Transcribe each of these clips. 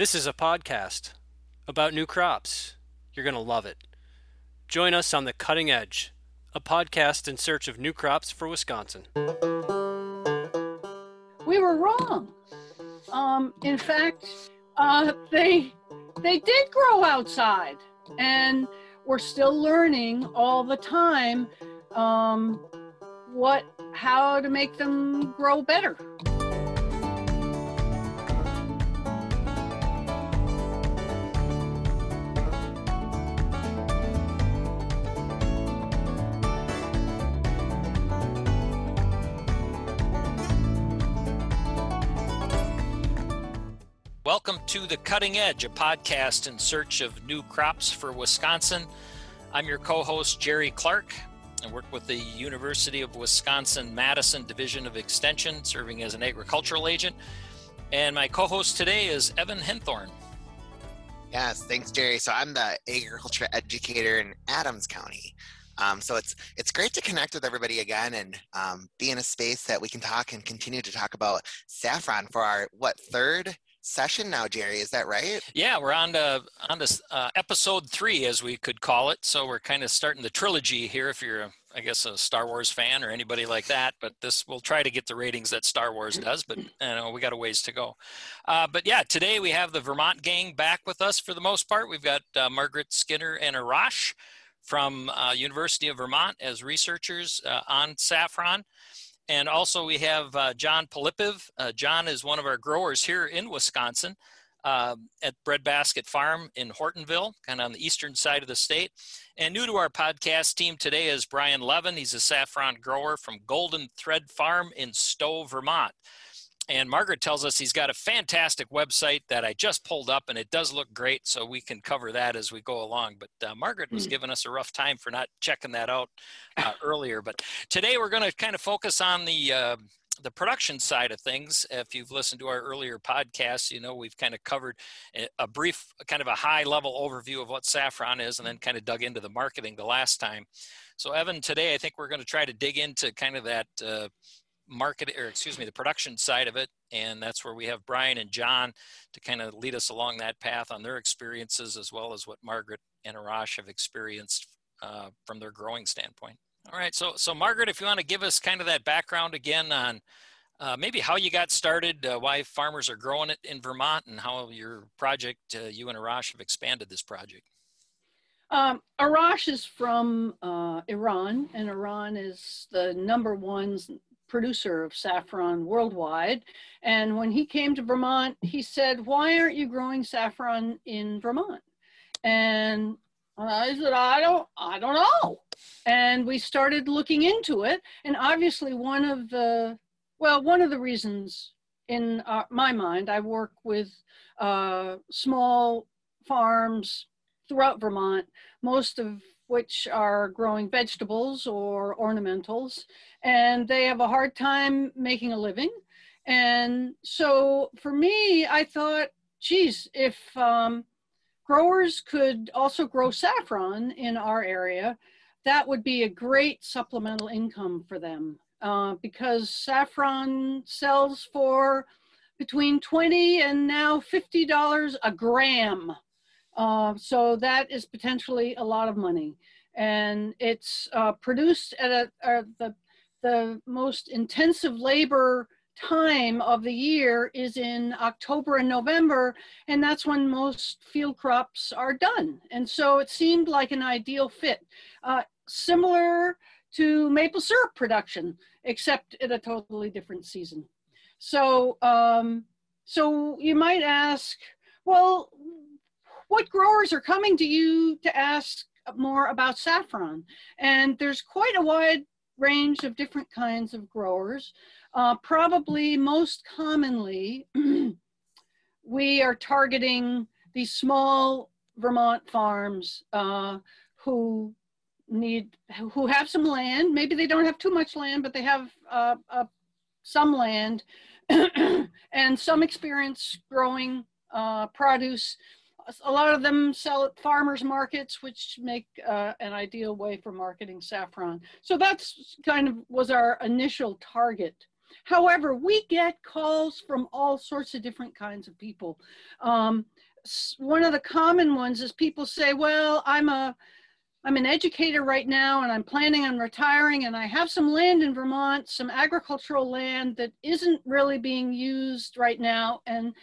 This is a podcast about new crops. You're going to love it. Join us on The Cutting Edge, a podcast in search of new crops for Wisconsin. We were wrong. Um, in fact, uh, they they did grow outside, and we're still learning all the time um, what how to make them grow better. To The Cutting Edge, a podcast in search of new crops for Wisconsin. I'm your co host, Jerry Clark. I work with the University of Wisconsin Madison Division of Extension, serving as an agricultural agent. And my co host today is Evan Henthorn. Yes, thanks, Jerry. So I'm the agriculture educator in Adams County. Um, so it's it's great to connect with everybody again and um, be in a space that we can talk and continue to talk about saffron for our what third session now, Jerry. Is that right? Yeah, we're on to on to uh, episode three, as we could call it. So we're kind of starting the trilogy here. If you're, I guess, a Star Wars fan or anybody like that, but this we'll try to get the ratings that Star Wars does. But you know, we got a ways to go. Uh, but yeah, today we have the Vermont gang back with us for the most part. We've got uh, Margaret Skinner and Arash from uh, University of Vermont as researchers uh, on saffron. And also we have uh, John Polipiv. Uh, John is one of our growers here in Wisconsin uh, at Breadbasket Farm in Hortonville, kind of on the eastern side of the state. And new to our podcast team today is Brian Levin. He's a saffron grower from Golden Thread Farm in Stowe, Vermont. And Margaret tells us he's got a fantastic website that I just pulled up, and it does look great. So we can cover that as we go along. But uh, Margaret was mm. giving us a rough time for not checking that out uh, earlier. But today we're going to kind of focus on the uh, the production side of things. If you've listened to our earlier podcasts, you know we've kind of covered a brief, kind of a high level overview of what saffron is, and then kind of dug into the marketing the last time. So Evan, today I think we're going to try to dig into kind of that uh, market or excuse me the production side of it and that's where we have brian and john to kind of lead us along that path on their experiences as well as what margaret and arash have experienced uh, from their growing standpoint. All right so so margaret if you want to give us kind of that background again on uh, maybe how you got started uh, why farmers are growing it in vermont and how your project uh, you and arash have expanded this project? Um, Arash is from uh, Iran, and Iran is the number one producer of saffron worldwide. And when he came to Vermont, he said, Why aren't you growing saffron in Vermont? And I said, I don't, I don't know. And we started looking into it. And obviously, one of the, well, one of the reasons in uh, my mind, I work with uh, small farms throughout Vermont, most of which are growing vegetables or ornamentals, and they have a hard time making a living. And so for me, I thought, geez, if um, growers could also grow saffron in our area, that would be a great supplemental income for them uh, because saffron sells for between 20 and now $50 a gram uh, so that is potentially a lot of money. And it's uh, produced at a, uh, the, the most intensive labor time of the year is in October and November, and that's when most field crops are done. And so it seemed like an ideal fit, uh, similar to maple syrup production, except at a totally different season. So, um, so you might ask, well, what growers are coming to you to ask more about saffron? And there's quite a wide range of different kinds of growers. Uh, probably most commonly, we are targeting these small Vermont farms uh, who need who have some land. Maybe they don't have too much land, but they have uh, some land and some experience growing uh, produce a lot of them sell at farmers markets, which make uh, an ideal way for marketing saffron. So that's kind of was our initial target. However, we get calls from all sorts of different kinds of people. Um, one of the common ones is people say, well, I'm a I'm an educator right now and I'm planning on retiring and I have some land in Vermont, some agricultural land that isn't really being used right now and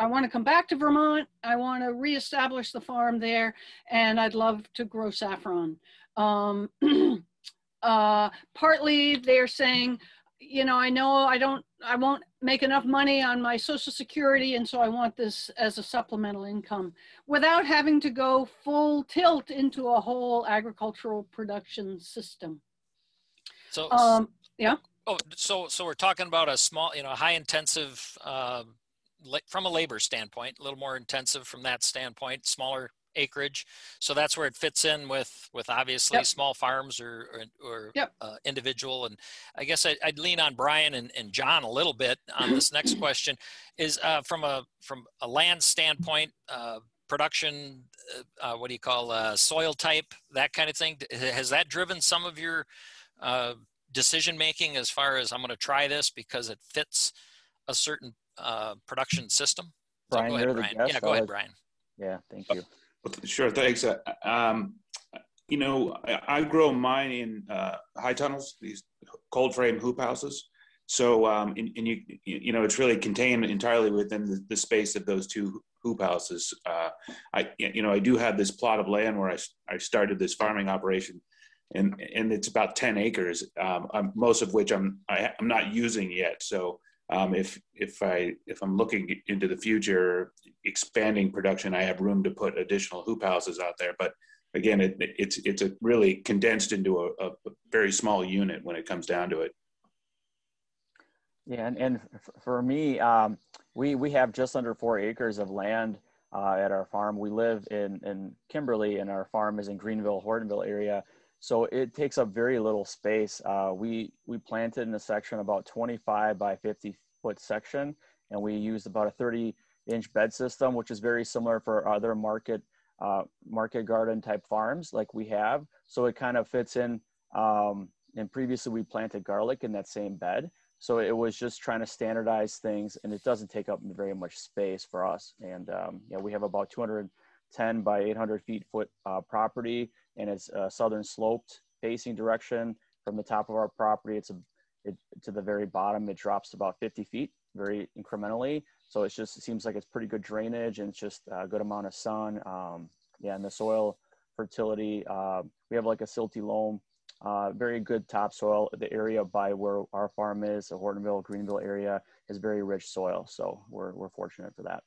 I want to come back to Vermont. I want to reestablish the farm there and I'd love to grow saffron. Um, uh, partly they're saying, you know, I know I don't, I won't make enough money on my social security. And so I want this as a supplemental income without having to go full tilt into a whole agricultural production system. So, um, yeah. Oh, so, so we're talking about a small, you know, high intensive, uh, from a labor standpoint, a little more intensive from that standpoint, smaller acreage. So that's where it fits in with with obviously yep. small farms or or, or yep. uh, individual. And I guess I, would lean on Brian and, and John a little bit on this next question. Is uh, from a from a land standpoint, uh, production, uh, uh, what do you call uh, soil type, that kind of thing. Has that driven some of your decision making as far as I'm going to try this because it fits a certain production system? Brian, so go ahead, Brian. Guest. Yeah, go ahead, Brian. Yeah, thank you. Sure, thanks. Uh, um, you know, I, I, grow mine in uh, high tunnels, these cold frame hoop houses. So, um, and, and, you, you know, it's really contained entirely within the, the space of those two hoop houses. Uh, I, you know, I do have this plot of land where I, I started this farming operation, and and it's about ten acres, um, most of which I'm I, am i am not using yet. So um, if if I if I'm looking into the future, expanding production, I have room to put additional hoop houses out there. But again, it, it's it's a really condensed into a, a, very small unit when it comes down to it. Yeah, and, and for me, um, we we have just under four acres of land uh, at our farm. We live in in Kimberly, and our farm is in Greenville, Hortonville area. So it takes up very little space. Uh, we we planted in a section about 25 by 50 foot section, and we used about a 30 inch bed system, which is very similar for other market uh, market garden type farms like we have. So it kind of fits in. Um, and previously we planted garlic in that same bed. So it was just trying to standardize things, and it doesn't take up very much space for us. And um, yeah, we have about 210 by 800 feet foot uh, property and it's a southern sloped facing direction from the top of our property. It's a it, to the very bottom. It drops about 50 feet, very incrementally. So it's just it seems like it's pretty good drainage and it's just a good amount of sun. Um, yeah, and the soil fertility. Uh, we have like a silty loam, uh, very good topsoil. The area by where our farm is, the Hortonville, Greenville area, is very rich soil. So we're we're fortunate for that.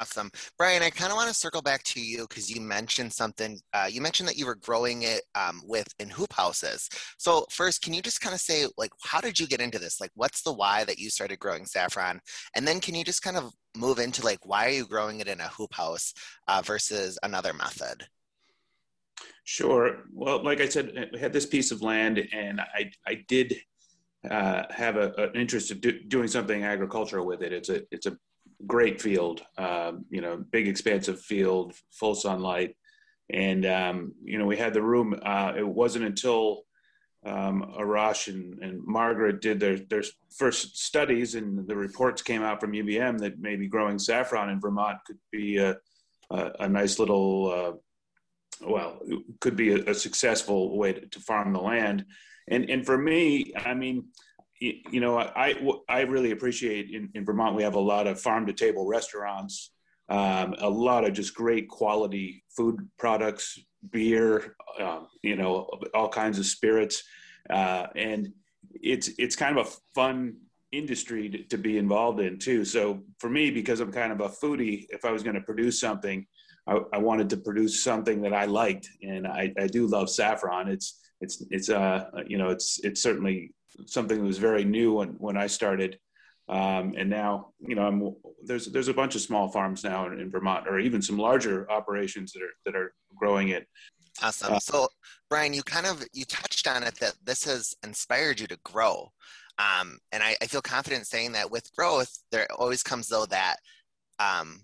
Awesome. Brian, I kind of want to circle back to you because you mentioned something. Uh, you mentioned that you were growing it um, with in hoop houses. So first, can you just kind of say, like, how did you get into this? Like, what's the why that you started growing saffron? And then can you just kind of move into, like, why are you growing it in a hoop house uh, versus another method? Sure. Well, like I said, we had this piece of land and I, I did uh, have a, an interest in do, doing something agricultural with it. It's a, it's a great field, um, you know, big expansive field, full sunlight. And, um, you know, we had the room. Uh, it wasn't until um, Arash and, and, Margaret did their, their first studies and the reports came out from UVM that maybe growing saffron in Vermont could be a, a, a nice little, uh, well, could be a, a successful way to, to, farm the land. And, and for me, I mean, you know, I, I really appreciate in, in Vermont, we have a lot of farm to table restaurants, um, a lot of just great quality food products, beer, uh, you know, all kinds of spirits. Uh, and it's, it's kind of a fun industry to, to, be involved in too. So for me, because I'm kind of a foodie, if I was going to produce something, I, I, wanted to produce something that I liked. And I, I do love saffron. It's, it's, it's, uh, you know, it's, it's certainly something that was very new when, when I started. Um, and now, you know, I'm, there's there's a bunch of small farms now in, in, Vermont, or even some larger operations that are that are growing it. Awesome. Uh, so, Brian, you kind of you touched on it that this has inspired you to grow, um, and I, I, feel confident saying that with growth, there always comes though that um,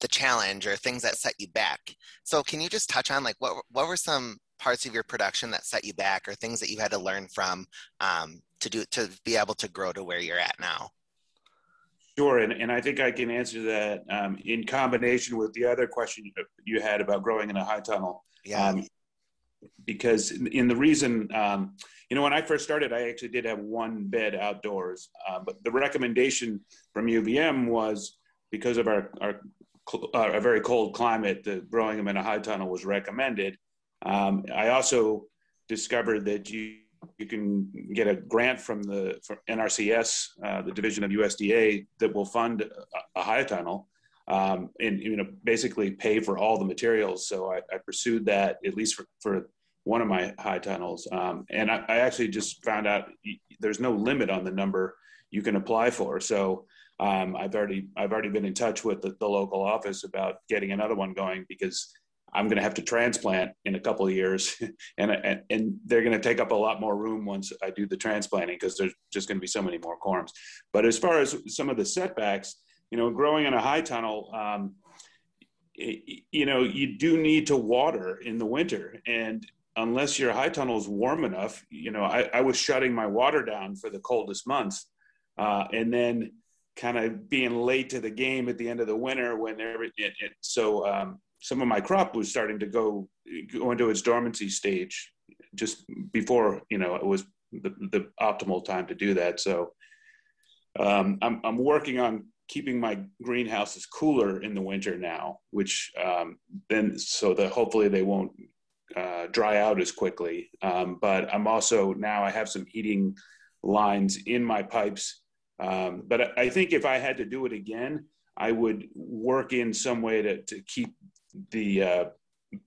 the challenge or things that set you back. So, can you just touch on like what what were some parts of your production that set you back or things that you had to learn from um, to do to be able to grow to where you're at now? Sure, and, and I think I can answer that um, in combination with the other question you had about growing in a high tunnel. Yeah. Um, because in, in the reason, um, you know, when I first started, I actually did have one bed outdoors, uh, but the recommendation from UVM was because of our our, our very cold climate, the growing them in a high tunnel was recommended. Um, I also discovered that you you can get a grant from the from NRCS, uh, the division of USDA, that will fund a, a high tunnel um, and you know basically pay for all the materials. So I, I pursued that at least for, for one of my high tunnels, um, and I, I, actually just found out there's no limit on the number you can apply for. So um, I've already I've already been in touch with the, the local office about getting another one going because I'm going to have to transplant in a couple of years, and, and, and they're going to take up a lot more room once I do the transplanting because there's just going to be so many more corms. But as far as some of the setbacks, you know, growing in a high tunnel, um, it, you know, you do need to water in the winter, and unless your high tunnel is warm enough, you know, I, I was shutting my water down for the coldest months, uh, and then kind of being late to the game at the end of the winter when every it, so um, some of my crop was starting to go go into its dormancy stage just before you know it was the, the optimal time to do that. So um, I'm I'm working on keeping my greenhouses cooler in the winter now, which um, then so that hopefully they won't uh, dry out as quickly. Um, but I'm also now I have some heating lines in my pipes. Um, but I, I think if I had to do it again, I would work in some way to, to keep the uh,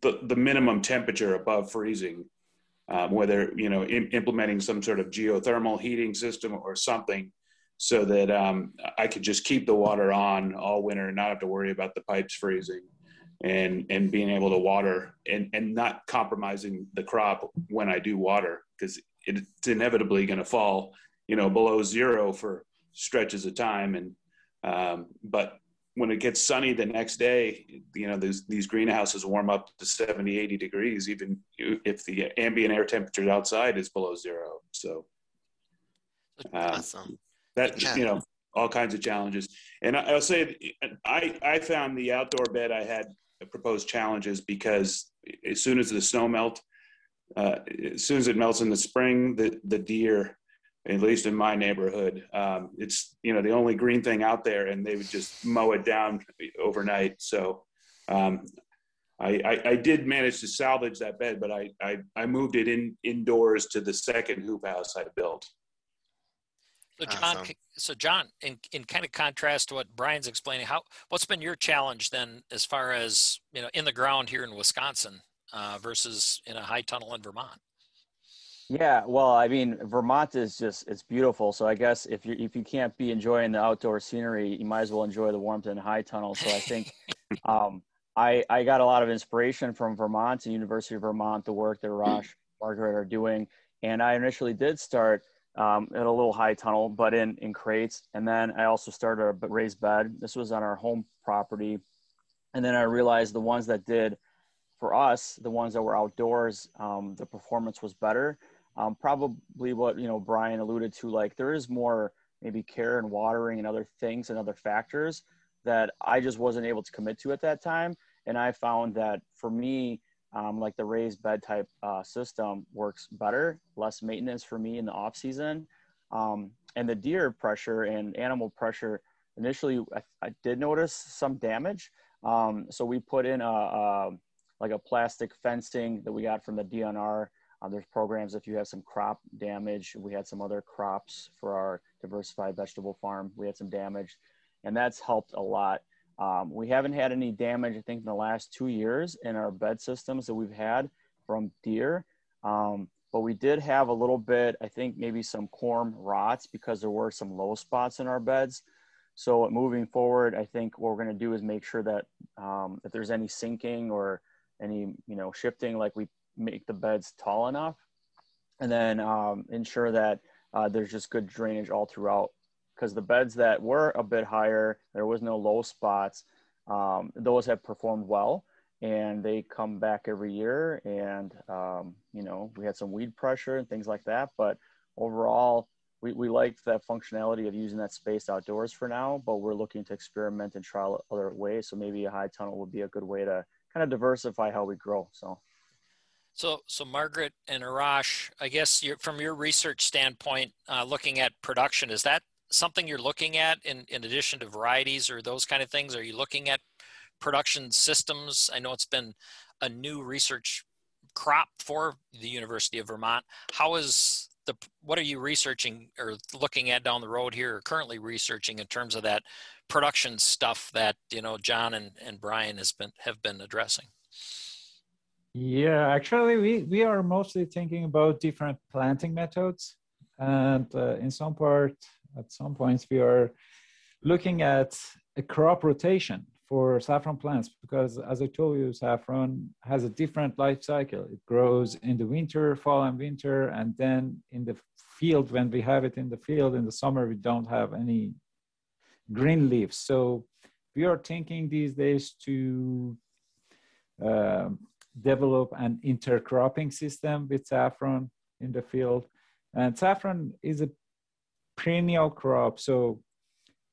the, the minimum temperature above freezing, um, whether you know in, implementing some sort of geothermal heating system or something, so that um, I could just keep the water on all winter and not have to worry about the pipes freezing, and and being able to water and and not compromising the crop when I do water because it's inevitably going to fall you know below zero for stretches of time and um, but when it gets sunny the next day, you know, these, these greenhouses warm up to 70, 80 degrees, even if the ambient air temperature outside is below zero. So, um, awesome. That, yeah. you know, all kinds of challenges. And I'll say, I, I found the outdoor bed I had proposed challenges because as soon as the snow melt, uh, as soon as it melts in the spring, the, the deer at least in my neighborhood. Um, it's you know the only green thing out there, and they would just mow it down overnight. So um, I, I, I, did manage to salvage that bed, but I, I, I moved it in indoors to the second hoop house I built. So John, awesome. so John, in, in kind of contrast to what Brian's explaining, how what's been your challenge then, as far as you know, in the ground here in Wisconsin uh, versus in a high tunnel in Vermont? Yeah, well, I mean, Vermont is just it's beautiful. So I guess if you if you can't be enjoying the outdoor scenery, you might as well enjoy the warmth in high tunnel. So I think um, I I got a lot of inspiration from Vermont and University of Vermont, the work that Rosh Margaret are doing. And I initially did start um, at a little high tunnel, but in in crates. And then I also started a raised bed. This was on our home property. And then I realized the ones that did for us, the ones that were outdoors, um, the performance was better um, probably what you know Brian alluded to, like there is more maybe care and watering and other things and other factors that I just wasn't able to commit to at that time. And I found that for me, um, like the raised bed type uh, system works better, less maintenance for me in the off season. Um, and the deer pressure and animal pressure, initially I, I did notice some damage. Um, so we put in a, a, like a plastic fencing that we got from the DNR uh, there's programs if you have some crop damage. We had some other crops for our diversified vegetable farm. We had some damage, and that's helped a lot. Um, we haven't had any damage, I think, in the last two years in our bed systems that we've had from deer. Um, but we did have a little bit, I think, maybe some corm rots because there were some low spots in our beds. So moving forward, I think what we're going to do is make sure that um, if there's any sinking or any you know shifting, like we make the beds tall enough and then um, ensure that uh, there's just good drainage all throughout because the beds that were a bit higher there was no low spots um, those have performed well and they come back every year. And um, you know, we had some weed pressure and things like that, but overall, we, we liked that functionality of using that space outdoors for now, but we're looking to experiment and trial other ways. So maybe a high tunnel would be a good way to kind of diversify how we grow. So. So, so Margaret and Arash, I guess from your research standpoint, uh, looking at production, is that something you're looking at in, in addition to varieties or those kind of things? Are you looking at production systems? I know it's been a new research crop for the University of Vermont. How is the what are you researching or looking at down the road here or currently researching in terms of that production stuff that you know john and, and brian has been have been addressing yeah actually we we are mostly thinking about different planting methods. And uh, in some part at some points we are looking at a crop rotation for saffron plants because as i told you saffron has a different life cycle. It grows in the winter fall and winter and then in the field when we have it in the field in the summer we don't have any green leaves. So we are thinking these days to uh, develop an intercropping system with saffron in the field and saffron is a perennial crop so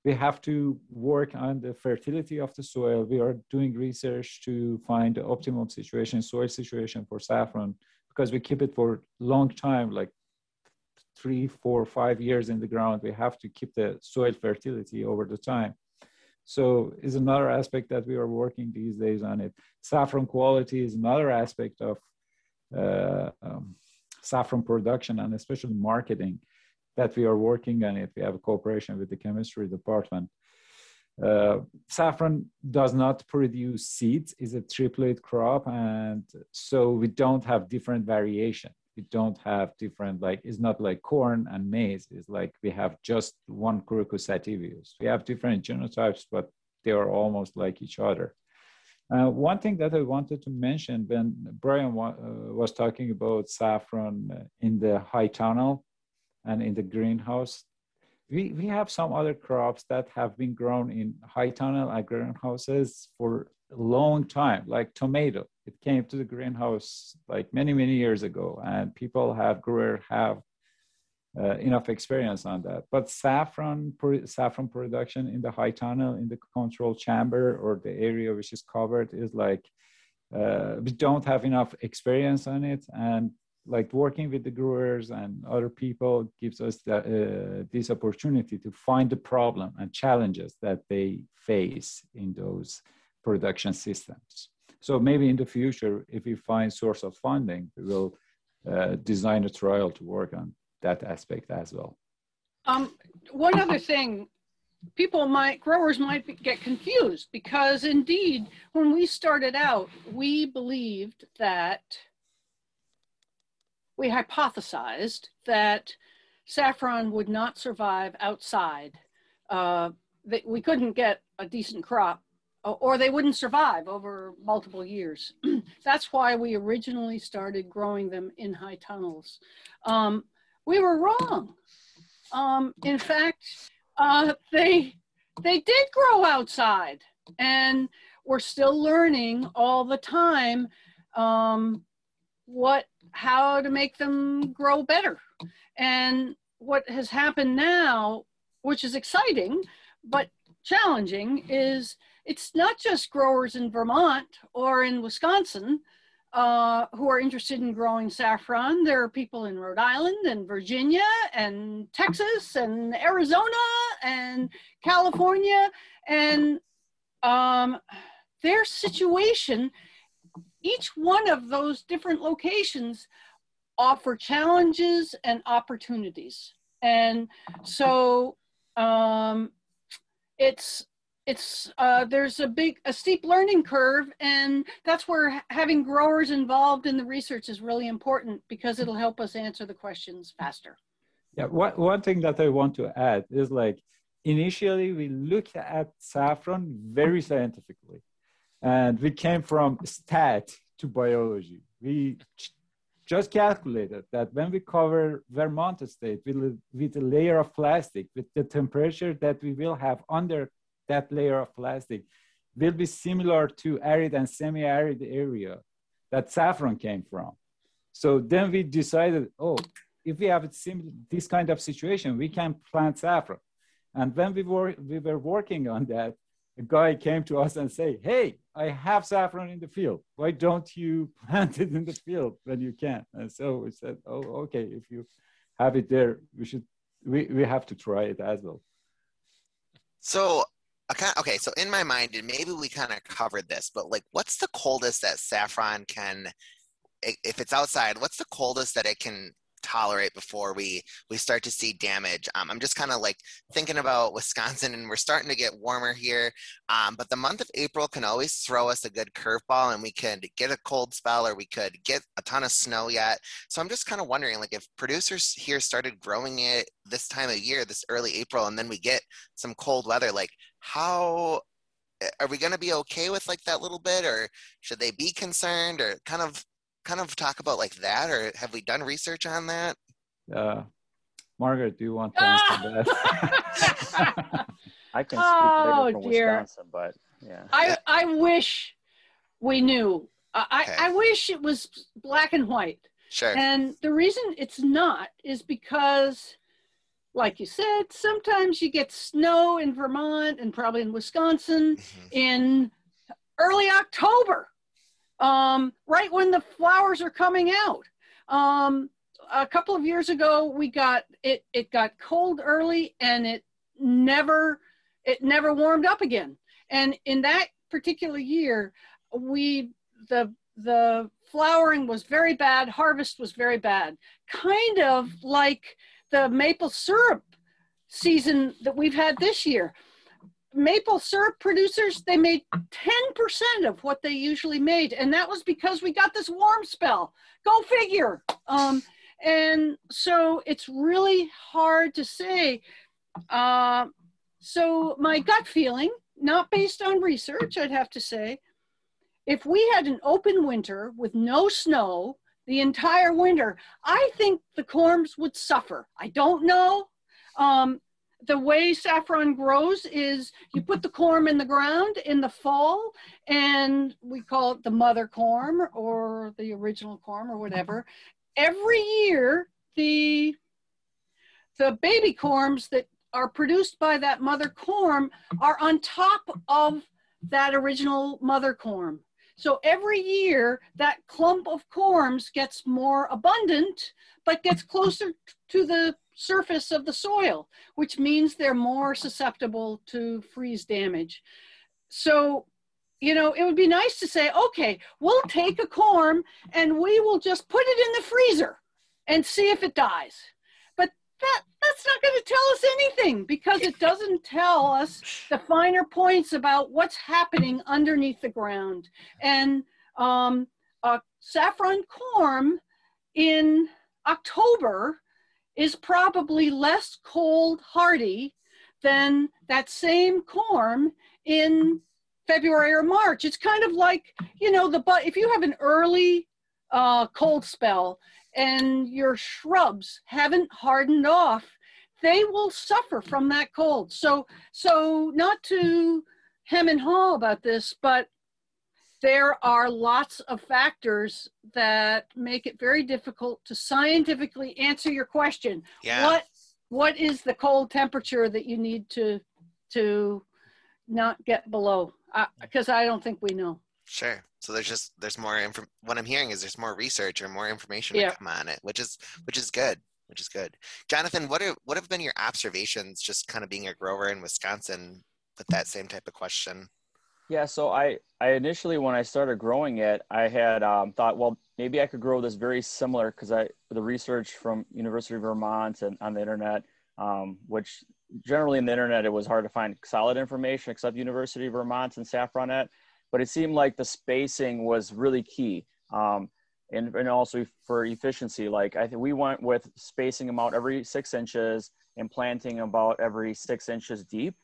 we have to work on the fertility of the soil. We are doing research to find the optimal situation, soil situation for saffron, because we keep it for long time, like three, four, five years in the ground. We have to keep the soil fertility over the time. So is another aspect that we are working these days on it. Saffron quality is another aspect of uh, um, saffron production and especially marketing that we are working on it. We have a cooperation with the chemistry department. Uh, saffron does not produce seeds, it's a triploid crop, and so we don't have different variation. We don't have different, like, it's not like corn and maize. It's like we have just one Crocus. We have different genotypes, but they are almost like each other. Uh, one thing that I wanted to mention when Brian wa- uh, was talking about saffron in the high tunnel, and in the greenhouse. We, we have some other crops that have been grown in high tunnel and greenhouses for a long time, like tomato. It came to the greenhouse like many, many years ago, and people have grew have uh, enough experience on that. But saffron, saffron production in the high tunnel, in the control chamber or the area which is covered is like, uh, we don't have enough experience on it. And like working with the growers and other people gives us uh, this opportunity to find the problem and challenges that they face in those production systems. So maybe in the future, if we find source of funding, we will uh, design a trial to work on that aspect as well. Um, one other thing, people might, growers might get confused because indeed, when we started out, we believed that we hypothesized that saffron would not survive outside. Uh, that we couldn't get a decent crop or they wouldn't survive over multiple years. That's why we originally started growing them in high tunnels. Um, we were wrong. Um, in fact, uh, they, they did grow outside and we're still learning all the time um, what how to make them grow better. And what has happened now, which is exciting but challenging, is it's not just growers in Vermont or in Wisconsin uh, who are interested in growing saffron. There are people in Rhode Island and Virginia and Texas and Arizona and California. And um, their situation each one of those different locations offer challenges and opportunities. And so um, it's it's uh, there's a big a steep learning curve and that's where having growers involved in the research is really important because it'll help us answer the questions faster yeah one, one thing that i want to add is like initially we looked at saffron very scientifically and we came from stat to biology. We just calculated that when we cover Vermont state with, with a layer of plastic, with the temperature that we will have under that layer of plastic, will be similar to arid and semi-arid area that saffron came from. So then we decided, oh, if we have this kind of situation, we can plant saffron. And when we were, we were working on that, a guy came to us and say, hey, I have saffron in the field. Why don't you plant it in the field when you can? And so we said, oh, okay, if you have it there, we should, we, we have to try it as well. So, okay, so in my mind, and maybe we kind of covered this, but like, what's the coldest that saffron can, if it's outside, what's the coldest that it can tolerate before we we start to see damage. Um, I'm just kind of like thinking about Wisconsin, and we're starting to get warmer here. Um, but the month of April can always throw us a good curveball, and we could get a cold spell, or we could get a ton of snow yet. So I'm just kind of wondering, like, if producers here started growing it this time of year, this early April, and then we get some cold weather, like how eh, are we going to be okay with like that little bit or should they be concerned or kind of kind of talk about like that, or have we done research on that? Uh, Margaret, do you want to answer that? I can speak oh, from dear. Wisconsin, but yeah. I, I wish we knew. I, okay. I wish it was black and white. Sure. And the reason it's not is because, like you said, sometimes you get snow in Vermont and probably in Wisconsin mm-hmm. in early October um, right when the flowers are coming out. Um, a couple of years ago, we got it. It got cold early, and it never it never warmed up again. And in that particular year, we the the flowering was very bad, harvest was very bad, kind of like the maple syrup season that we've had this year maple syrup producers they made 10% of what they usually made. And that was because we got this warm spell. Go figure. Um, and so it's really hard to say. Uh, so my gut feeling not based on research i'd have to say if we had an open winter with no snow the entire winter i think the corms would suffer. I don't know. Um, the way saffron grows is you put the corm in the ground in the fall and we call it the mother corm or the original corm or whatever. Every year the the baby corms that are produced by that mother corm are on top of that original mother corm. So every year that clump of corms gets more abundant but gets closer to the surface of the soil, which means they're more susceptible to freeze damage. So, you know, it would be nice to say, okay, we'll take a corm and we will just put it in the freezer and see if it dies. But that that's not going to tell us anything because it doesn't tell us the finer points about what's happening underneath the ground. And um, a saffron corm in October is probably less cold hardy than that same corm in February or March. It's kind of like, you know, the but if you have an early uh, cold spell and your shrubs haven't hardened off, they will suffer from that cold. So, so not to hem and haw about this, but there are lots of factors that make it very difficult to scientifically answer your question. Yeah. What what is the cold temperature that you need to to not get below? Because uh, I don't think we know. Sure. So there's just there's more info. What I'm hearing is there's more research or more information yeah. to come on it, which is which is good. Which is good. Jonathan, what are what have been your observations just kind of being a grower in Wisconsin with that same type of question? Yeah, so I, I initially when I started growing it, I had um, thought, well, maybe I could grow this very similar because I the research from University of Vermont and on the internet, um, which generally in the internet it was hard to find solid information except University of Vermont and Saffronet, but it seemed like the spacing was really key, um, and and also for efficiency. Like I think we went with spacing them out every six inches and planting about every six inches deep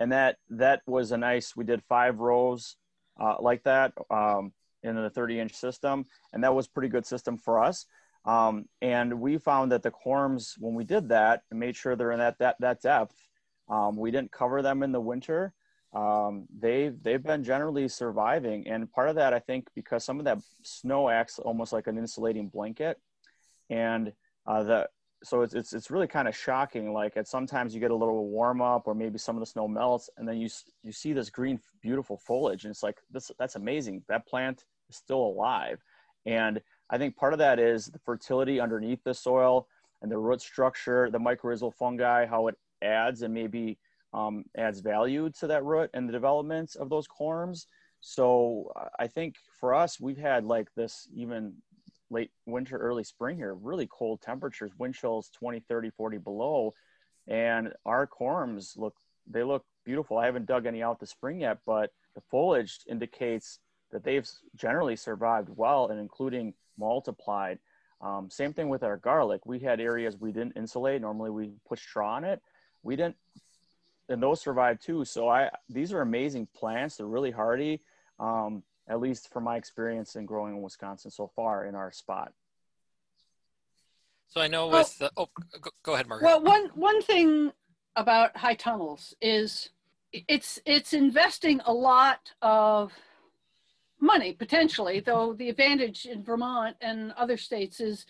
and that that was a nice. We did five rows uh, like that um, in the 30 inch system, and that was pretty good system for us. Um, and we found that the corms, when we did that and made sure they're in that that that depth, um, we didn't cover them in the winter. um, they've they've been generally surviving, and part of that I think because some of that snow acts almost like an insulating blanket, and uh, the so it's, it's it's really kind of shocking. Like at sometimes you get a little warm up, or maybe some of the snow melts, and then you you see this green, beautiful foliage, and it's like this that's amazing. That plant is still alive, and I think part of that is the fertility underneath the soil and the root structure, the mycorrhizal fungi, how it adds and maybe um, adds value to that root and the development of those corms. So I think for us, we've had like this even late winter, early spring here, really cold temperatures, wind chills 20, 30, 40 below. And our corms look, they look beautiful. I haven't dug any out this spring yet, but the foliage indicates that they've generally survived well and including multiplied. Um, same thing with our garlic. We had areas we didn't insulate. Normally we put straw on it. We didn't and those survived too. So I these are amazing plants. They're really hardy, um, at least from my experience in growing in Wisconsin so far in our spot. So I know with the, oh, go, go ahead, Margaret. Well, one one thing about high tunnels is it's it's investing a lot of money potentially though the advantage in vermont and other states is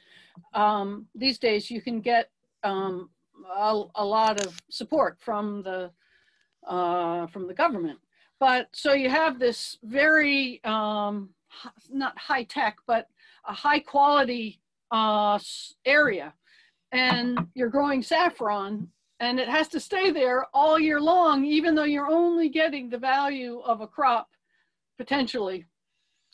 um, these days you can get um, a, a lot of support from the uh, from the government. But so you have this very um, not high tech, but a high quality uh, area, and you're growing saffron, and it has to stay there all year long, even though you're only getting the value of a crop potentially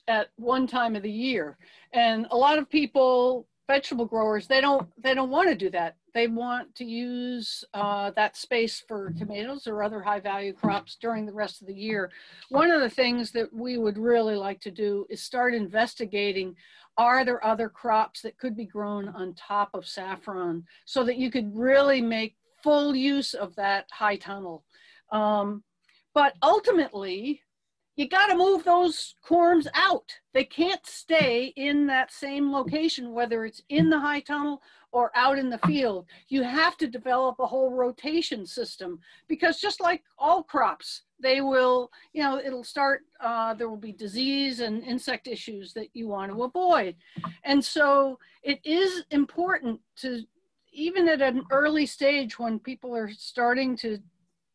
at one time of the year. And a lot of people vegetable growers they don't they don't want to do that they want to use uh, that space for tomatoes or other high value crops during the rest of the year. One of the things that we would really like to do is start investigating are there other crops that could be grown on top of saffron so that you could really make full use of that high tunnel? Um, but ultimately you got to move those corms out. They can't stay in that same location, whether it's in the high tunnel or out in the field. You have to develop a whole rotation system because just like all crops, they will, you know, it'll start, uh, there will be disease and insect issues that you want to avoid. And so it is important to, even at an early stage when people are starting to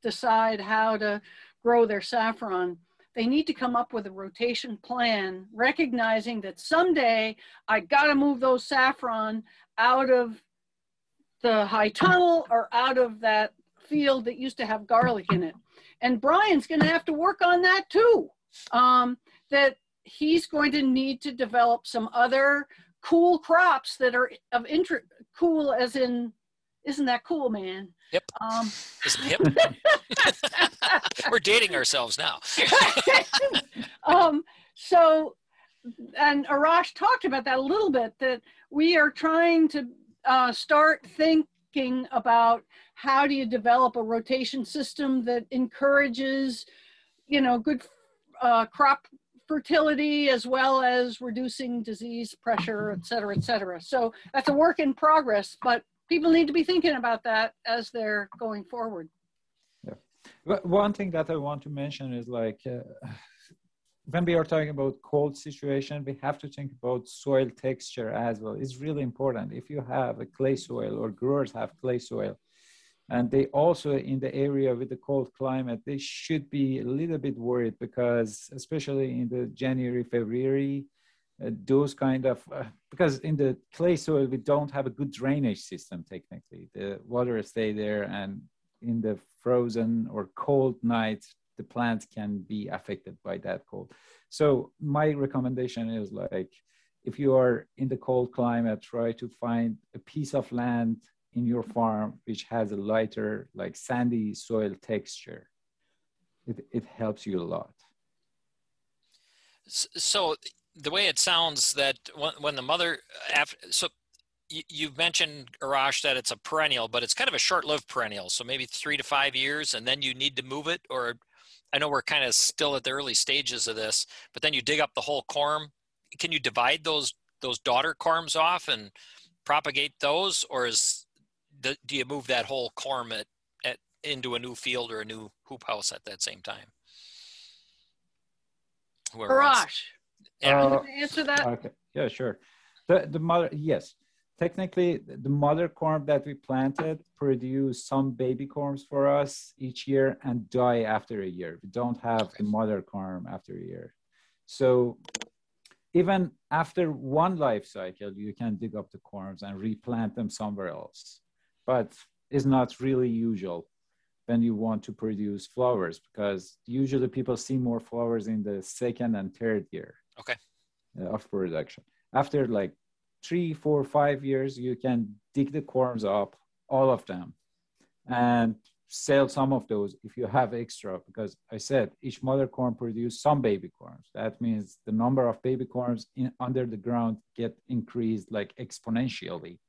decide how to grow their saffron, they need to come up with a rotation plan, recognizing that someday I got to move those saffron out of the high tunnel or out of that field that used to have garlic in it. And Brian's going to have to work on that too. Um, that he's going to need to develop some other cool crops that are of interest, cool as in, isn't that cool, man? Yep. Um, hip? We're dating ourselves now. um, so, and Arash talked about that a little bit, that we are trying to uh, start thinking about how do you develop a rotation system that encourages, you know, good uh, crop fertility as well as reducing disease pressure, et cetera, et cetera. So that's a work in progress, but people need to be thinking about that as they're going forward. Yeah. One thing that I want to mention is like uh, when we are talking about cold situation, we have to think about soil texture as well. It's really important. If you have a clay soil or growers have clay soil, and they also in the area with the cold climate, they should be a little bit worried because especially in the January, February, those kind of uh, because in the clay soil we don't have a good drainage system technically. The water stay there and in the frozen or cold nights the plants can be affected by that cold. So my recommendation is like if you are in the cold climate try to find a piece of land in your farm which has a lighter like sandy soil texture. It, it helps you a lot. So the way it sounds that when, when the mother uh, after so you, you mentioned Arash that it's a perennial, but it's kind of a short-lived perennial. So maybe three to five years, and then you need to move it. Or I know we're kind of still at the early stages of this, but then you dig up the whole corm. Can you divide those those daughter corms off and propagate those, or is do you move that whole corm at, at into a new field or a new hoop house at that same time? whoever Arash, Yeah. Uh, wanna answer that? Okay, yeah, sure. The, the mother, yes, technically the mother corm that we planted produce some baby corms for us each year and die after a year. We don't have the mother corm after a year. So even after one life cycle, you can dig up the corms and replant them somewhere else. But it's not really usual when you want to produce flowers because usually people see more flowers in the second and third year Okay. uh, of production. After like three, four, five years, you can dig the corms up, all of them, and sell some of those if you have extra. Because I said each mother corm produces some baby corms. That means the number of baby corms in, under the ground get increased like exponentially.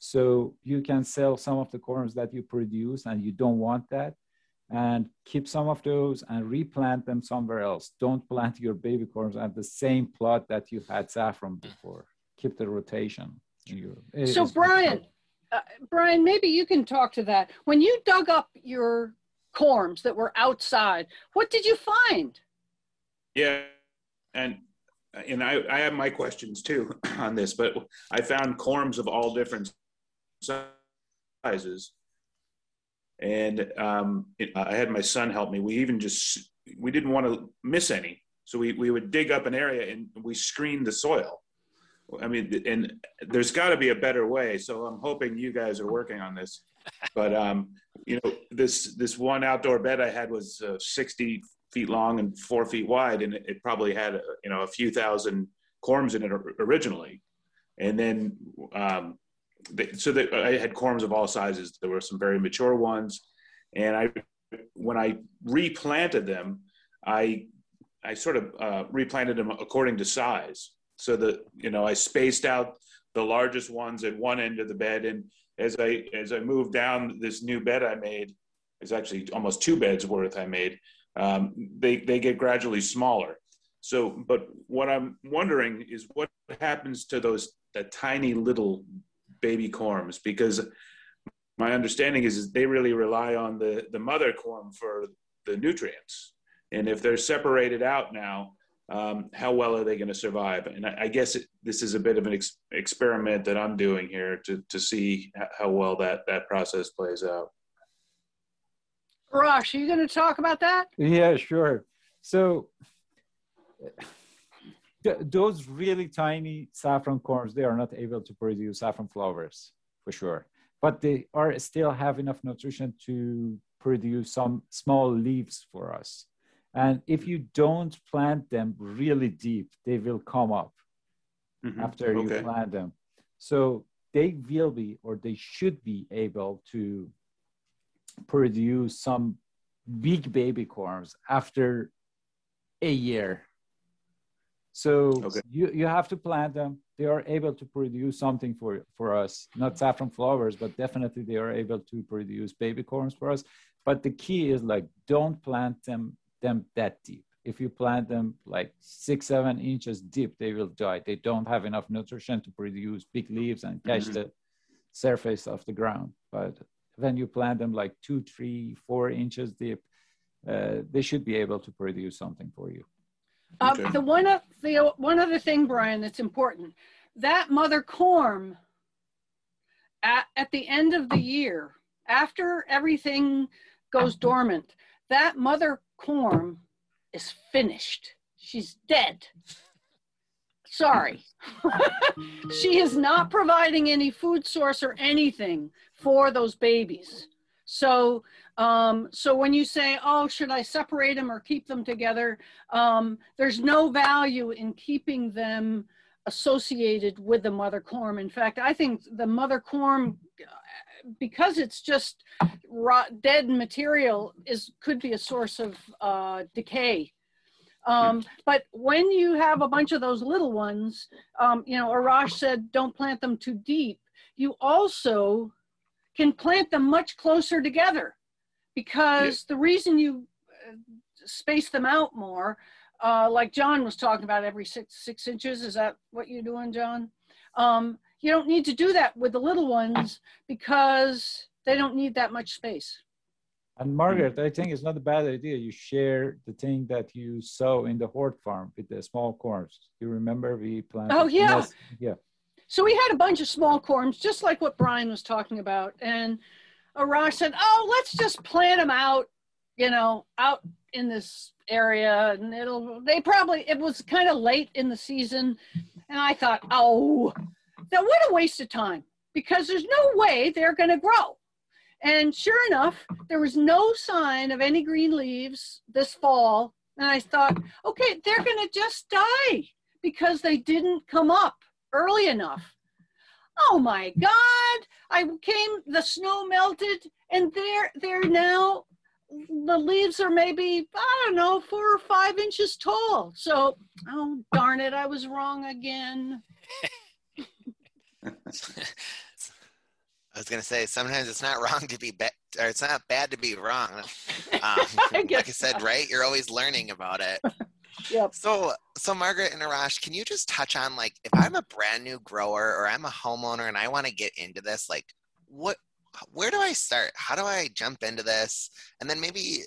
So you can sell some of the corms that you produce and you don't want that and keep some of those and replant them somewhere else. Don't plant your baby corms at the same plot that you had saffron before. Keep the rotation. in your- So Brian, uh, Brian, maybe you can talk to that. When you dug up your corms that were outside, what did you find? Yeah, and and I, I have my questions too on this, but I found corms of all different sizes, and um, it, I had my son help me. We even just we didn't want to miss any, so we we would dig up an area and we screened the soil. I mean, and there's got to be a better way. So I'm hoping you guys are working on this. But um, you know, this this one outdoor bed I had was uh, 60 feet long and four feet wide, and it, it probably had uh, you know a few thousand corms in it originally, and then um, they, so that I had corms of all sizes. There were some very mature ones, and I when I replanted them, I I sort of uh, replanted them according to size. So that you know I spaced out the largest ones at one end of the bed, and as I as I moved down this new bed I made, it's actually almost two beds worth I made. Um, they they get gradually smaller. So, but what I'm wondering is what happens to those the tiny little baby corms because my understanding is, is they really rely on the the mother corm for the nutrients, and if they're separated out now, um, how well are they going to survive? And I, I guess it, this is a bit of an ex- experiment that I'm doing here to to see how well that that process plays out. Arash, are you going to talk about that? Yeah, sure. So th- those really tiny saffron corms, they are not able to produce saffron flowers for sure, but they are still have enough nutrition to produce some small leaves for us. And if you don't plant them really deep, they will come up Mhm. after you plant them. So they will be, or they should be able to produce some big baby corms after a year. So Okay. you, you have to plant them. They are able to produce something for, for us, not saffron flowers, but definitely they are able to produce baby corms for us. But the key is like, don't plant them, them that deep. If you plant them like six, seven inches deep, they will die. They don't have enough nutrition to produce big leaves and catch Mhm. the surface of the ground. But when you plant them like two, three, four inches deep, uh, they should be able to produce something for you. Um, Okay. the one of the one other thing, Brian, that's important. That mother corm at, at the end of the year, after everything goes dormant, that mother corm is finished. She's dead. Sorry. she is not providing any food source or anything for those babies. So, um, so when you say, "Oh, should I separate them or keep them together?" Um, there's no value in keeping them associated with the mother corm. In fact, I think the mother corm, because it's just rot, dead material, is could be a source of uh, decay. Um, but when you have a bunch of those little ones, um, you know, Arash said, don't plant them too deep. You also can plant them much closer together because the reason you uh, space them out more, uh, like John was talking about every six, six inches, is that what you're doing, John? Um, you don't need to do that with the little ones because they don't need that much space. And Margaret, I think it's not a bad idea. You share the thing that you sow in the hort farm with the small corms. You remember we planted? Oh, yeah. nest- Yeah. So we had a bunch of small corms, just like what Brian was talking about. And Arash said, "Oh, let's just plant them out, you know, out in this area, and it'll." They probably it was kind of late in the season, and I thought, "Oh, that what a waste of time because there's no way they're going to grow." And sure enough, there was no sign of any green leaves this fall, and I thought, "Okay, they're going to just die because they didn't come up." early enough. Oh my God! I came, the snow melted, and they're they're now the leaves are maybe I don't know four or five inches tall. So oh darn it, I was wrong again. I was gonna say sometimes it's not wrong to be bad, or it's not bad to be wrong. Um, I like I said, right? You're always learning about it. Yep. So, so Margaret and Arash, can you just touch on like if I'm a brand new grower or I'm a homeowner and I want to get into this, like what, where do I start? How do I jump into this? And then maybe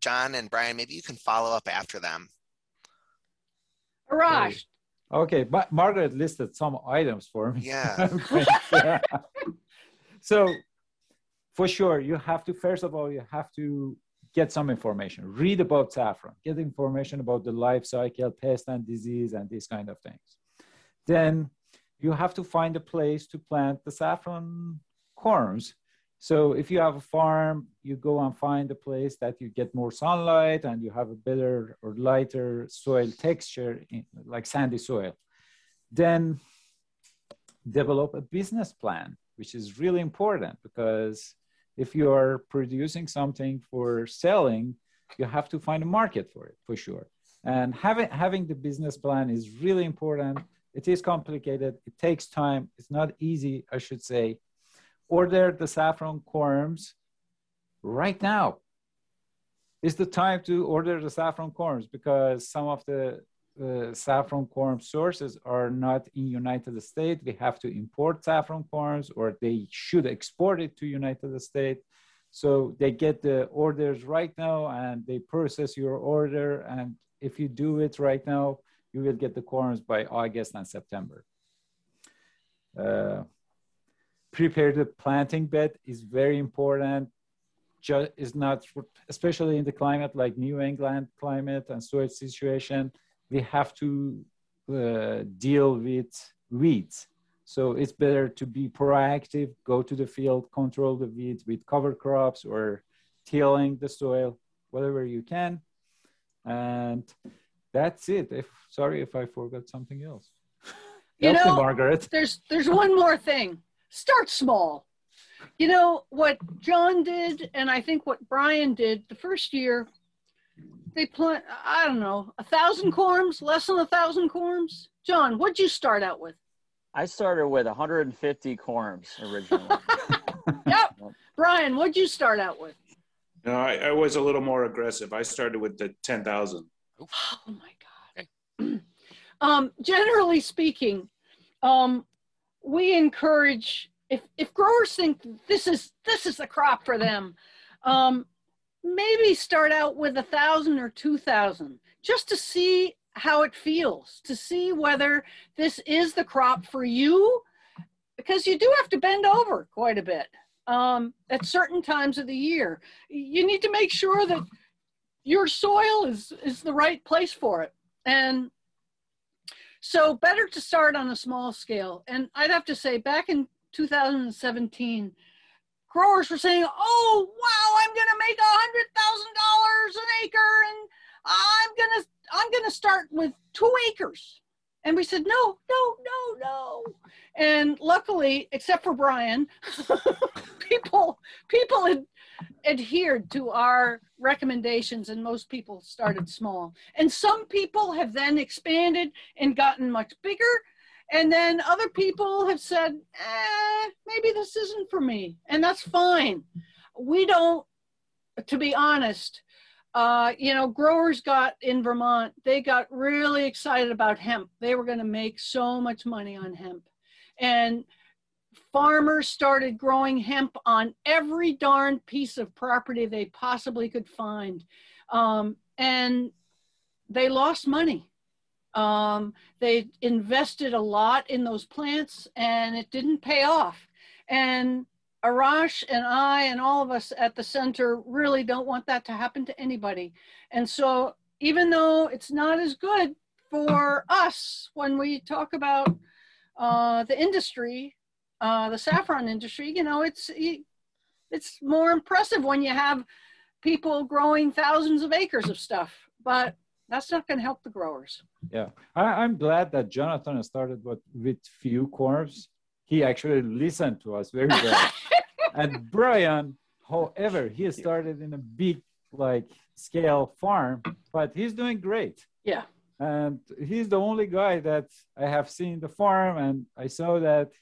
John and Brian, maybe you can follow up after them. Arash, Okay, but Margaret listed some items for me. Yeah. Yeah. so, for sure, you have to first of all you have to get some information. Read about saffron. Get information about the life cycle, pest and disease, and these kind of things. Then you have to find a place to plant the saffron corms. So if you have a farm, you go and find a place that you get more sunlight and you have a better or lighter soil texture, in, like sandy soil. Then develop a business plan, which is really important because if you are producing something for selling, you have to find a market for it for sure. And having having the business plan is really important. It is complicated. It takes time. It's not easy, I should say. Order the saffron corms right now. Is the time to order the saffron corms because some of the uh, saffron corm sources are not in United States. We have to import saffron corms, or they should export it to United States. So they get the orders right now, and they process your order. And if you do it right now, you will get the corms by August and September. Uh, prepare the planting bed is very important. Just is not, especially in the climate like New England climate and soil situation we have to uh, deal with weeds. So it's better to be proactive, go to the field, control the weeds with cover crops or tilling the soil, whatever you can. And that's it. If sorry if I forgot something else. You know, Margaret. there's there's one more thing. Start small. You know what John did, and I think what Brian did the first year. They plant, I don't know, a thousand corms, less than a thousand corms. John, what'd you start out with? I started with 150 corms originally. Yep. Brian, what'd you start out with? No, I, I was a little more aggressive. I started with the 10,000. Oh my God. um, generally speaking, um, we encourage if if growers think this is this is the crop for them, um, maybe start out with a thousand or two thousand just to see how it feels, to see whether this is the crop for you, because you do have to bend over quite a bit um, at certain times of the year. You need to make sure that your soil is is the right place for it, and so better to start on a small scale. And I'd have to say, back in 2017 growers were saying, "Oh, wow, I'm going to make a hundred thousand dollars an acre, and I'm going to I'm going to start with two acres." And we said, "No, no, no, no." And luckily, except for Brian, people people had adhered to our recommendations, and most people started small. And some people have then expanded and gotten much bigger. And then other people have said, eh, maybe this isn't for me. And that's fine. We don't, to be honest, uh, you know, growers got in Vermont, they got really excited about hemp. They were going to make so much money on hemp. And farmers started growing hemp on every darn piece of property they possibly could find. Um, and they lost money. Um, they invested a lot in those plants and it didn't pay off. And Arash and I and all of us at the center really don't want that to happen to anybody. And so even though it's not as good for us when we talk about uh, the industry, uh, the saffron industry, you know, it's it's more impressive when you have people growing thousands of acres of stuff. But that's not going to help the growers. Yeah, I, am glad that Jonathan started with, with few corms. He actually listened to us very well. and Brian, however, he started in a big like scale farm, but he's doing great. Yeah. And he's the only guy that I have seen the farm, and I saw that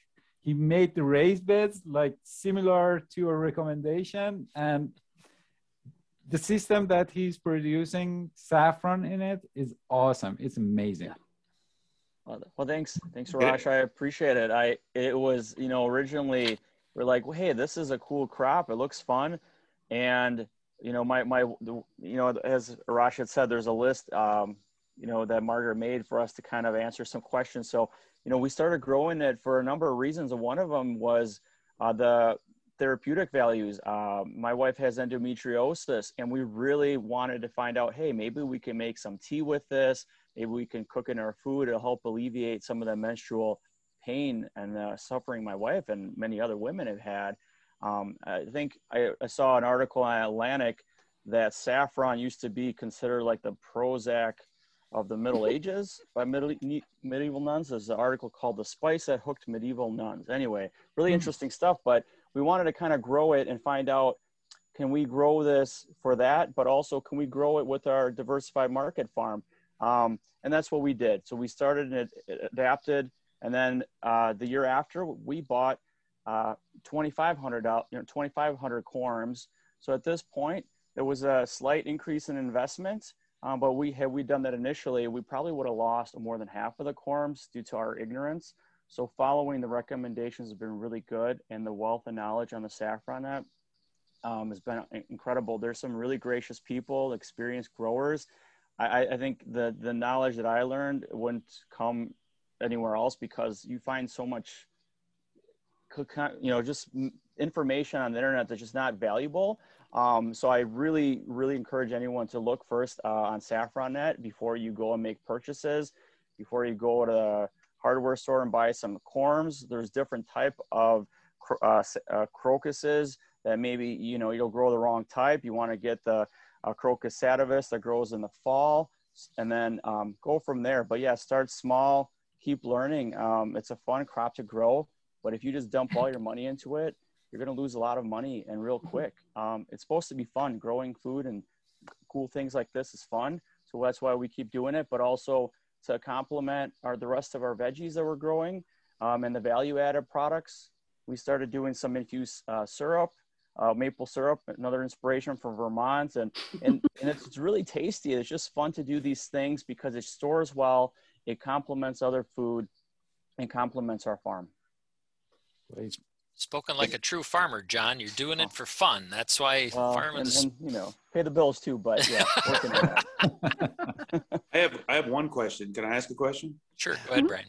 he made the raised beds like similar to a recommendation, and the system that he's producing saffron in it is awesome. It's amazing. Yeah. Well, well, thanks, thanks, Rash. I appreciate it. I it was you know originally we're like, well, hey, this is a cool crop. It looks fun. And, you know, my, my, you know, as Arash had said, there's a list, um, you know, that Margaret made for us to kind of answer some questions. So, you know, we started growing it for a number of reasons. And one of them was uh, the therapeutic values. Uh, my wife has endometriosis, and we really wanted to find out, hey, maybe we can make some tea with this. Maybe we can cook in our food to help alleviate some of the menstrual pain and uh, suffering my wife and many other women have had. Um, I think I, I, saw an article on Atlantic that saffron used to be considered like the Prozac of the Middle Ages by middle, medieval nuns. There's an article called "The Spice That Hooked Medieval Nuns." Anyway, really hmm. interesting stuff. But we wanted to kind of grow it and find out can we grow this for that, but also can we grow it with our diversified market farm? Um, and that's what we did. So we started and adapted and then uh, the year after, we bought uh, 2,500 you know, 2,500 corms. So at this point, there was a slight increase in investment. Um, but we had we done that initially, we probably would have lost more than half of the corms due to our ignorance. So following the recommendations has been really good, and the wealth of knowledge on the saffron net um, has been incredible. There's some really gracious people, experienced growers. I, I think the the knowledge that I learned wouldn't come anywhere else because you find so much you know just information on the internet that's just not valuable um, so i really really encourage anyone to look first uh, on saffronnet before you go and make purchases before you go to hardware store and buy some corms there's different type of uh, uh, crocuses that maybe you know you'll grow the wrong type you want to get the uh, crocus sativus that grows in the fall and then um, go from there but yeah start small keep learning. Um, it's a fun crop to grow, but if you just dump all your money into it, you're going to lose a lot of money and real quick. Um, it's supposed to be fun. Growing food and cool things like this is fun. So that's why we keep doing it, but also to complement our, the rest of our veggies that we're growing um, and the value added products. We started doing some infused uh, syrup, uh, maple syrup, another inspiration from Vermont. And, and, and it's, it's really tasty. It's just fun to do these things because it stores well it complements other food and complements our farm. Great. Spoken like a true farmer, John. You're doing it for fun. That's why well, farming is. And, you know, pay the bills too, but yeah, working on that. I have I have one question. Can I ask a question? Sure. Go ahead, mm-hmm. Brian.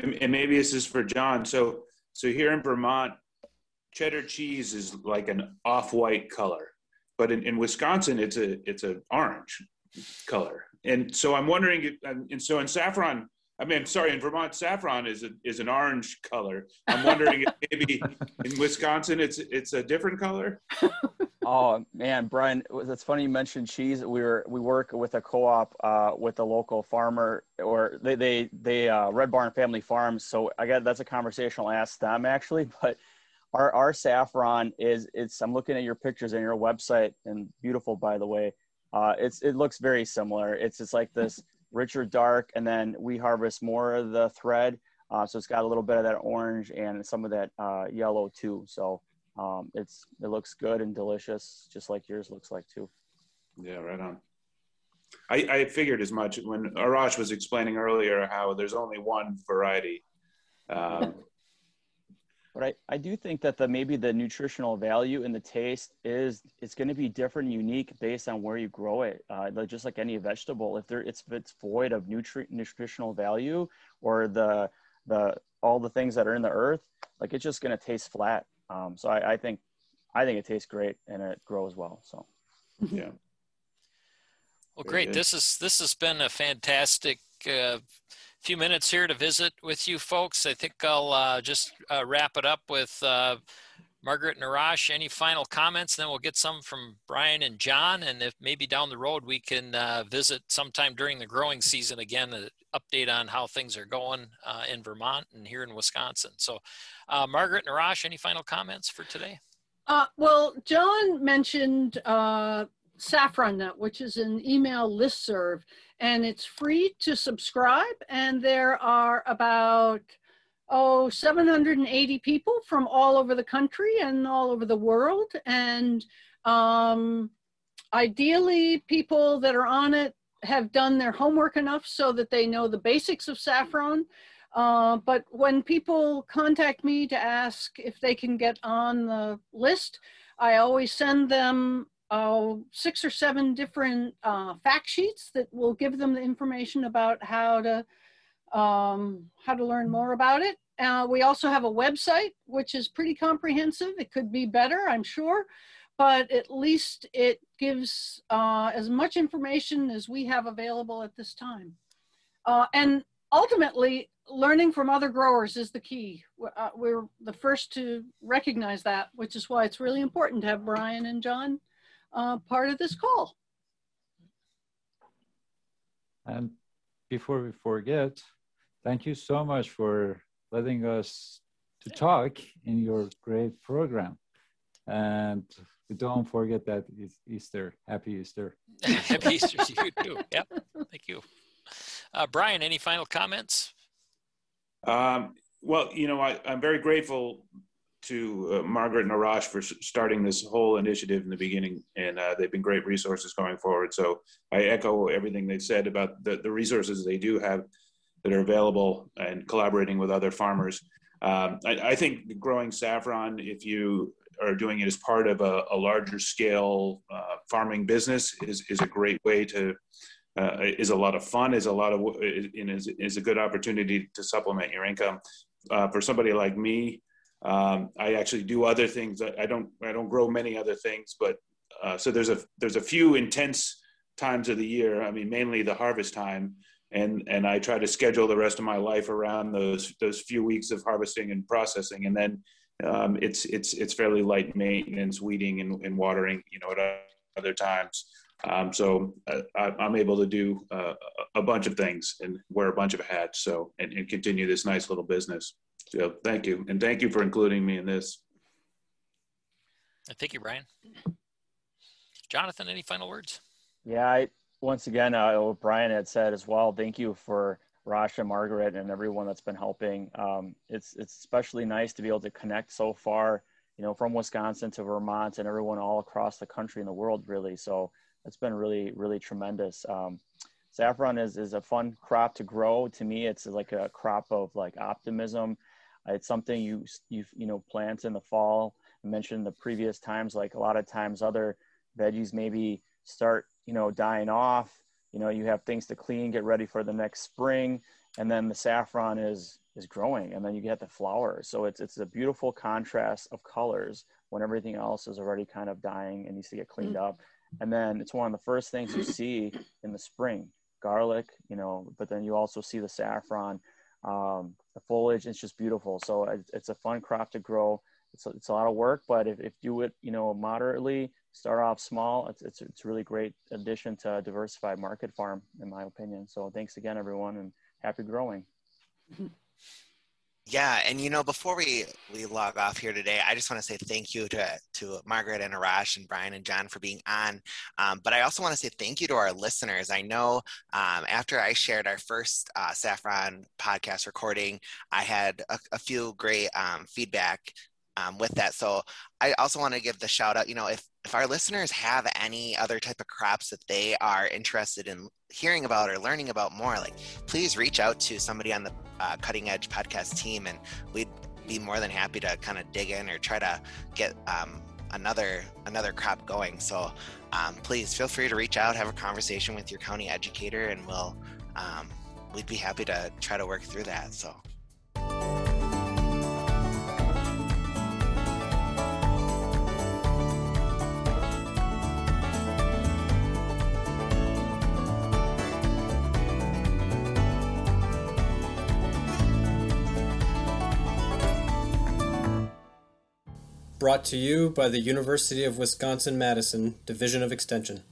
And, and maybe this is for John. So so here in Vermont, cheddar cheese is like an off-white color, but in, in Wisconsin, it's a it's an orange color. And so I'm wondering, if, and so in saffron, I mean, I'm sorry, in Vermont, saffron is a, is an orange color. I'm wondering if maybe in Wisconsin it's it's a different color. oh man, Brian, it's funny you mentioned cheese. We were we work with a co-op uh, with a local farmer, or they they they uh, Red Barn Family Farms. So I got that's a conversation I'll ask them actually, but. Our, our saffron is it's i'm looking at your pictures and your website and beautiful by the way uh, it's it looks very similar. It's just like this richer dark, and then we harvest more of the thread, uh, so it's got a little bit of that orange and some of that uh, yellow too. So um, it's it looks good and delicious, just like yours looks like too. Yeah, right on. I, I figured as much when Arash was explaining earlier how there's only one variety. Um, But I, I do think that the maybe the nutritional value and the taste is it's going to be different, unique based on where you grow it. Uh, just like any vegetable, if there it's if it's void of nutri- nutritional value or the the all the things that are in the earth, like it's just going to taste flat. Um, so I, I think I think it tastes great and it grows well. So yeah. Well, great. This is this has been a fantastic uh, few minutes here to visit with you folks. I think I'll uh, just uh, wrap it up with uh, Margaret and Arash. Any final comments? Then we'll get some from Brian and John, and if maybe down the road we can uh, visit sometime during the growing season again, an update on how things are going uh, in Vermont and here in Wisconsin. So, uh, Margaret and Arash, any final comments for today? well, John mentioned SaffronNet, which is an email listserv, and it's free to subscribe. And there are about oh 780 people from all over the country and all over the world, and um, ideally, people that are on it have done their homework enough so that they know the basics of saffron. Uh, but when people contact me to ask if they can get on the list, I always send them uh, six or seven different uh, fact sheets that will give them the information about how to um, how to learn more about it. Uh, we also have a website which is pretty comprehensive. It could be better, I'm sure, but at least it gives uh, as much information as we have available at this time. Uh, and ultimately, learning from other growers is the key. Uh, we're the first to recognize that, which is why it's really important to have Brian and John uh, part of this call. And before we forget, thank you so much for letting us to talk in your great program. And don't forget that it's Easter. Happy Easter. Happy Easter to you too. Yep. Thank you. Uh, Brian, any final comments? Um, well, you know, I, am very grateful to uh, Margaret and Arash for starting this whole initiative in the beginning, and uh, they've been great resources going forward. So I echo everything they said about the, the resources they do have that are available and collaborating with other farmers. Um, I, I, think growing saffron, if you are doing it as part of a, a larger scale uh, farming business, is, is a great way to. Uh, is a lot of fun. Is a lot of is, is a good opportunity to supplement your income. Uh, for somebody like me, um, I actually do other things. I don't I don't grow many other things, but uh, so there's a there's a few intense times of the year. I mean, mainly the harvest time, and and I try to schedule the rest of my life around those those few weeks of harvesting and processing, and then um, it's it's it's fairly light maintenance, weeding and, and watering, you know, at other times. Um, so uh, I, am able to do uh, a bunch of things and wear a bunch of hats. So and, and continue this nice little business. So thank you. And thank you for including me in this. Thank you, Brian. Jonathan, any final words? Yeah, I, once again, uh, what Brian had said as well, thank you for Rasha, Margaret, and everyone that's been helping. Um, it's, it's especially nice to be able to connect so far, you know, from Wisconsin to Vermont and everyone all across the country and the world, really. So it's been really, really tremendous. Um, saffron is, is a fun crop to grow. To me, it's like a crop of like optimism it's something you you you know plant in the fall. I mentioned the previous times, like a lot of times other veggies maybe start you know dying off. You know, you have things to clean, get ready for the next spring, and then the saffron is is growing, and then you get the flowers. So it's it's a beautiful contrast of colors when everything else is already kind of dying and needs to get cleaned mm-hmm. up. And then it's one of the first things you see in the spring garlic, you know, but then you also see the saffron um, the foliage is just beautiful. So it's, it's a fun crop to grow. It's a, it's a lot of work, but if, if you do it, you know, moderately, start off small, it's, it's, it's a really great addition to a diversified market farm, in my opinion. So thanks again, everyone, and happy growing. Yeah, and you know, before we we log off here today, I just want to say thank you to to Margaret and Arash and Brian and John for being on. Um, but I also want to say thank you to our listeners. I know um, after I shared our first uh, Saffron podcast recording, I had a, a few great um, feedback um, with that. So I also want to give the shout out, you know, if, if our listeners have any other type of crops that they are interested in hearing about or learning about more, like please reach out to somebody on the uh, Cutting Edge podcast team and we'd be more than happy to kind of dig in or try to get um, another another crop going. So um, please feel free to reach out, have a conversation with your county educator and we'll, um, we'd be happy to try to work through that. So. brought to you by the University of Wisconsin Madison, Division of Extension.